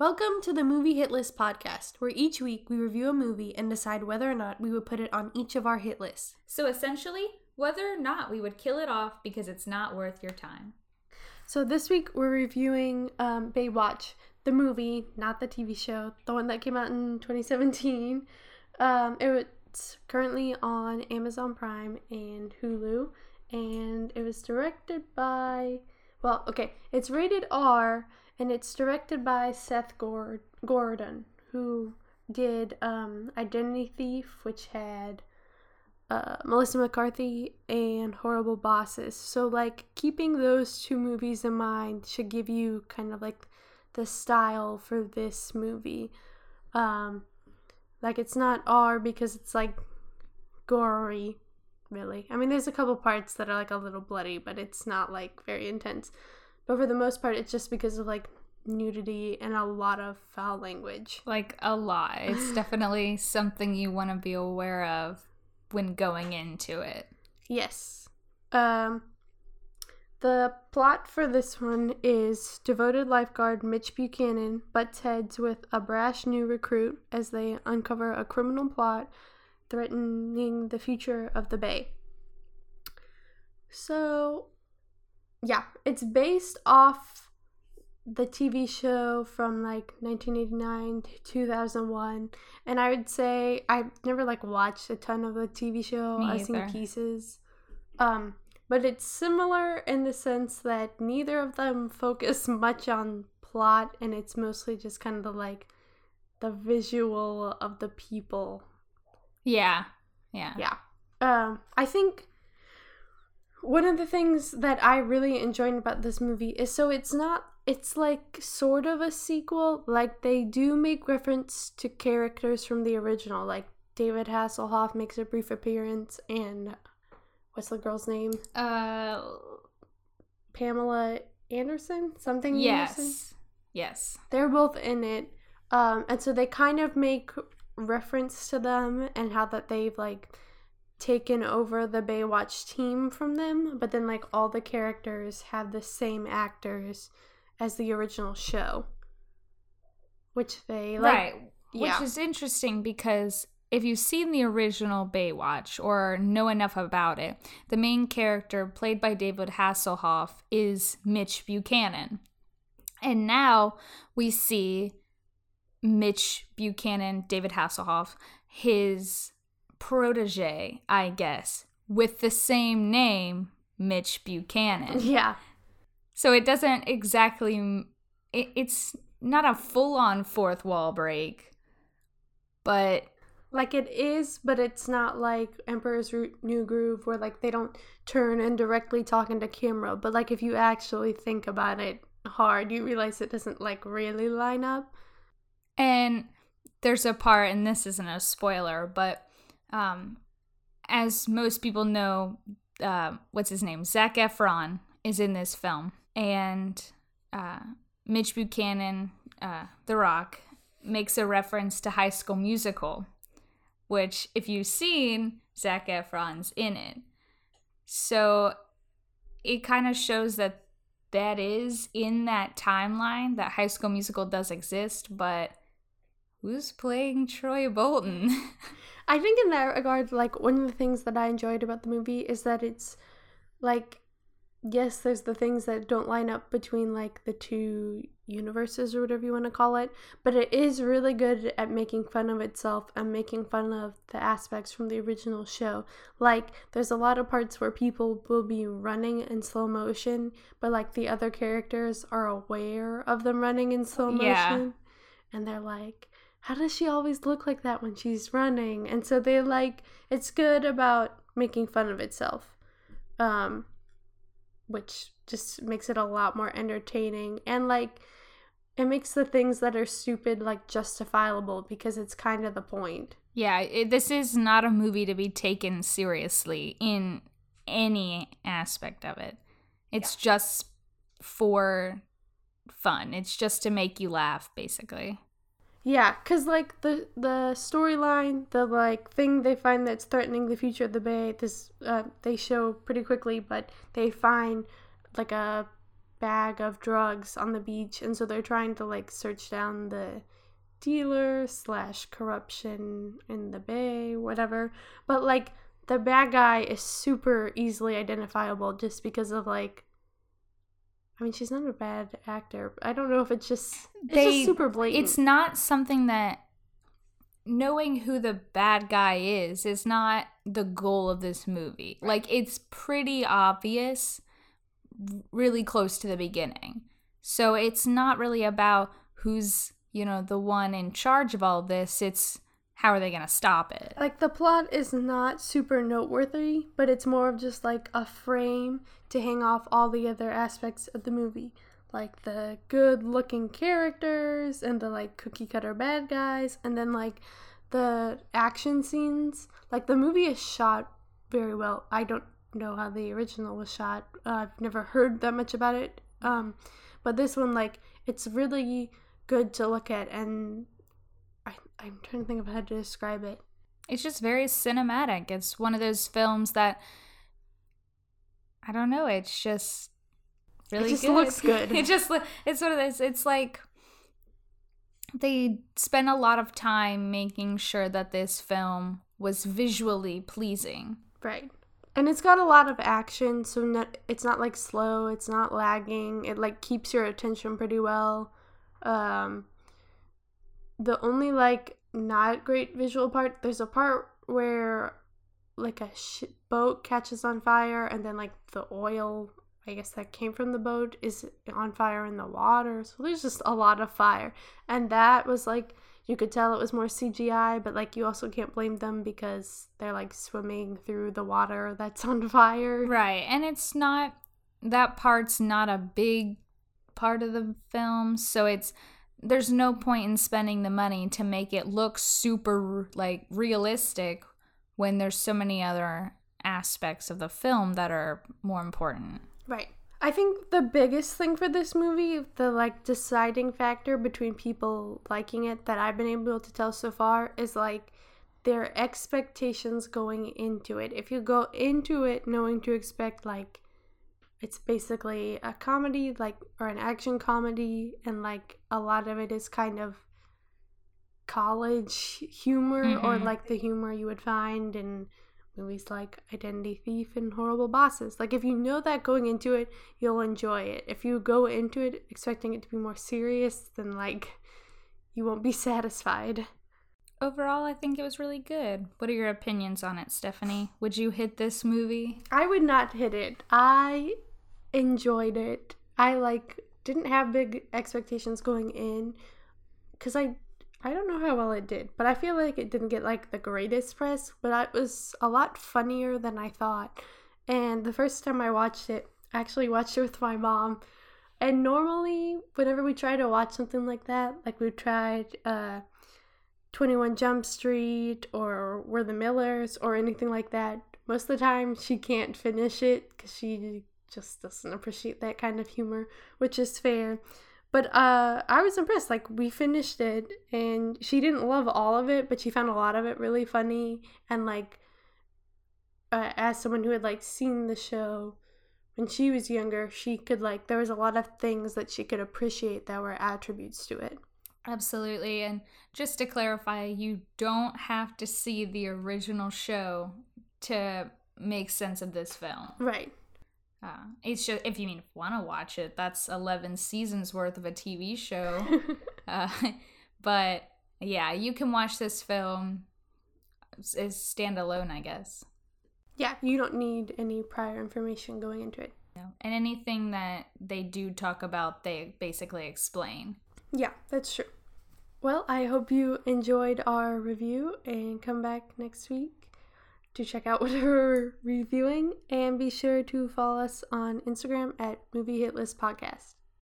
Welcome to the Movie Hit List podcast, where each week we review a movie and decide whether or not we would put it on each of our hit lists. So essentially, whether or not we would kill it off because it's not worth your time. So this week we're reviewing um, Baywatch, the movie, not the TV show, the one that came out in 2017. Um, it's currently on Amazon Prime and Hulu, and it was directed by, well, okay, it's rated R and it's directed by Seth Gordon, who did um, Identity Thief, which had uh, Melissa McCarthy and Horrible Bosses. So, like, keeping those two movies in mind should give you kind of like the style for this movie. Um, like, it's not R because it's like gory, really. I mean, there's a couple parts that are like a little bloody, but it's not like very intense. But for the most part, it's just because of like nudity and a lot of foul language. Like a lot. It's definitely something you want to be aware of when going into it. Yes. Um the plot for this one is devoted lifeguard Mitch Buchanan butts heads with a brash new recruit as they uncover a criminal plot threatening the future of the bay. So, yeah, it's based off the TV show from like 1989 to 2001, and I would say I've never like watched a ton of the TV show. Me I've seen pieces, um, but it's similar in the sense that neither of them focus much on plot, and it's mostly just kind of the like the visual of the people. Yeah, yeah, yeah. Um, I think one of the things that I really enjoyed about this movie is so it's not it's like sort of a sequel. Like they do make reference to characters from the original. Like David Hasselhoff makes a brief appearance and what's the girl's name? Uh Pamela Anderson? Something Yes. Anderson? Yes. They're both in it. Um and so they kind of make reference to them and how that they've like taken over the Baywatch team from them, but then like all the characters have the same actors as the original show. Which they like Right. yeah. Which is interesting because if you've seen the original Baywatch or know enough about it, the main character played by David Hasselhoff is Mitch Buchanan. And now we see Mitch Buchanan, David Hasselhoff, his protege, I guess, with the same name, Mitch Buchanan. Yeah. So it doesn't exactly, it, it's not a full on fourth wall break, but Like it is, but it's not like Emperor's New Groove where like they don't turn and directly talk into camera. But like if you actually think about it hard, you realize it doesn't like really line up. And there's a part, and this isn't a spoiler, but um, as most people know, uh, what's his name? Zac Efron is in this film, and uh, Mitch Buchanan, uh, The Rock, makes a reference to High School Musical, which, if you've seen, Zac Efron's in it. So it kind of shows that that is in that timeline that High School Musical does exist, but who's playing Troy Bolton? I think in that regard, like one of the things that I enjoyed about the movie is that it's like yes, there's the things that don't line up between like the two universes or whatever you want to call it, but it is really good at making fun of itself and making fun of the aspects from the original show. Like there's a lot of parts where people will be running in slow motion, but like the other characters are aware of them running in slow motion. Yeah. And they're like, how does she always look like that when she's running? And so they like it's good about making fun of itself. Um which just makes it a lot more entertaining and like it makes the things that are stupid like justifiable because it's kind of the point. yeah, it, this is not a movie to be taken seriously in any aspect of it. It's just for fun. It's just to make you laugh, basically. Yeah, cuz like the the storyline, the like thing they find that's threatening the future of the bay, this uh, they show pretty quickly, but they find like a bag of drugs on the beach, and so they're trying to like search down the dealer slash corruption in the bay, whatever. But like the bad guy is super easily identifiable just because of like I mean, she's not a bad actor. I don't know if it's just it's They- just super blatant. It's not something that knowing who the bad guy is is not the goal of this movie. Like it's pretty obvious really close to the beginning. So it's not really about who's, you know, the one in charge of all this. It's how are they going to stop it? like the plot is not super noteworthy, but it's more of just like a frame to hang off all the other aspects of the movie. Like the good looking characters and the like cookie cutter bad guys, and then like the action scenes. Like the movie is shot very well. I don't know how the original was shot. Uh, I've never heard that much about it. Um, but this one, like, it's really good to look at, and I'm trying to think of how to describe it. It's just very cinematic. It's one of those films that I don't know, it's just really it just good. looks good. it just it's one of those it's like they spent a lot of time making sure that this film was visually pleasing. Right. And it's got a lot of action, so not, it's not like slow, it's not lagging. It like keeps your attention pretty well. Um the only like not great visual part, there's a part where like a sh- boat catches on fire and then like the oil I guess that came from the boat is on fire in the water. So there's just a lot of fire. And that was like you could tell it was more CGI, but like you also can't blame them because they're like swimming through the water that's on fire. Right. And it's not that part's not a big part of the film, so it's there's no point in spending the money to make it look super like realistic when there's so many other aspects of the film that are more important. Right. I think the biggest thing for this movie, the like deciding factor between people liking it that I've been able to tell so far is like their expectations going into it. If you go into it knowing to expect like it's basically a comedy like or an action comedy and like a lot of it is kind of college humor or Mhm. like the humor you would find in movies like Identity Thief and Horrible Bosses. Like if you know that going into it, you'll enjoy it. If you go into it expecting it to be more serious, then like you won't be satisfied. Overall, I think it was really good. What are your opinions on it, Stephanie? Would you hit this movie? I would not hit it. I enjoyed it. I like didn't have big expectations going in cuz I I don't know how well it did, but I feel like it didn't get like the greatest press, but it was a lot funnier than I thought. And the first time I watched it, I actually watched it with my mom. And normally, whenever we try to watch something like that, like we've tried uh 21 Jump Street or We're the Millers or anything like that, most of the time she can't finish it because she just doesn't appreciate that kind of humor, which is fair. But uh, I was impressed. Like we finished it, and she didn't love all of it, but she found a lot of it really funny. And like, uh, as someone who had like seen the show when she was younger, she could like there was a lot of things that she could appreciate that were attributes to it. Absolutely. And just to clarify, you don't have to see the original show to make sense of this film. Right. Uh, it's just if you mean want to watch it, that's eleven seasons worth of a TV show. uh, but yeah, you can watch this film is standalone, I guess. yeah, you don't need any prior information going into it. Know, And anything that they do talk about, they basically explain. Yeah, that's true. Well, I hope you enjoyed our review and come back next week to check out what we're reviewing. And be sure to follow us on Instagram at Movie Hit List Podcast.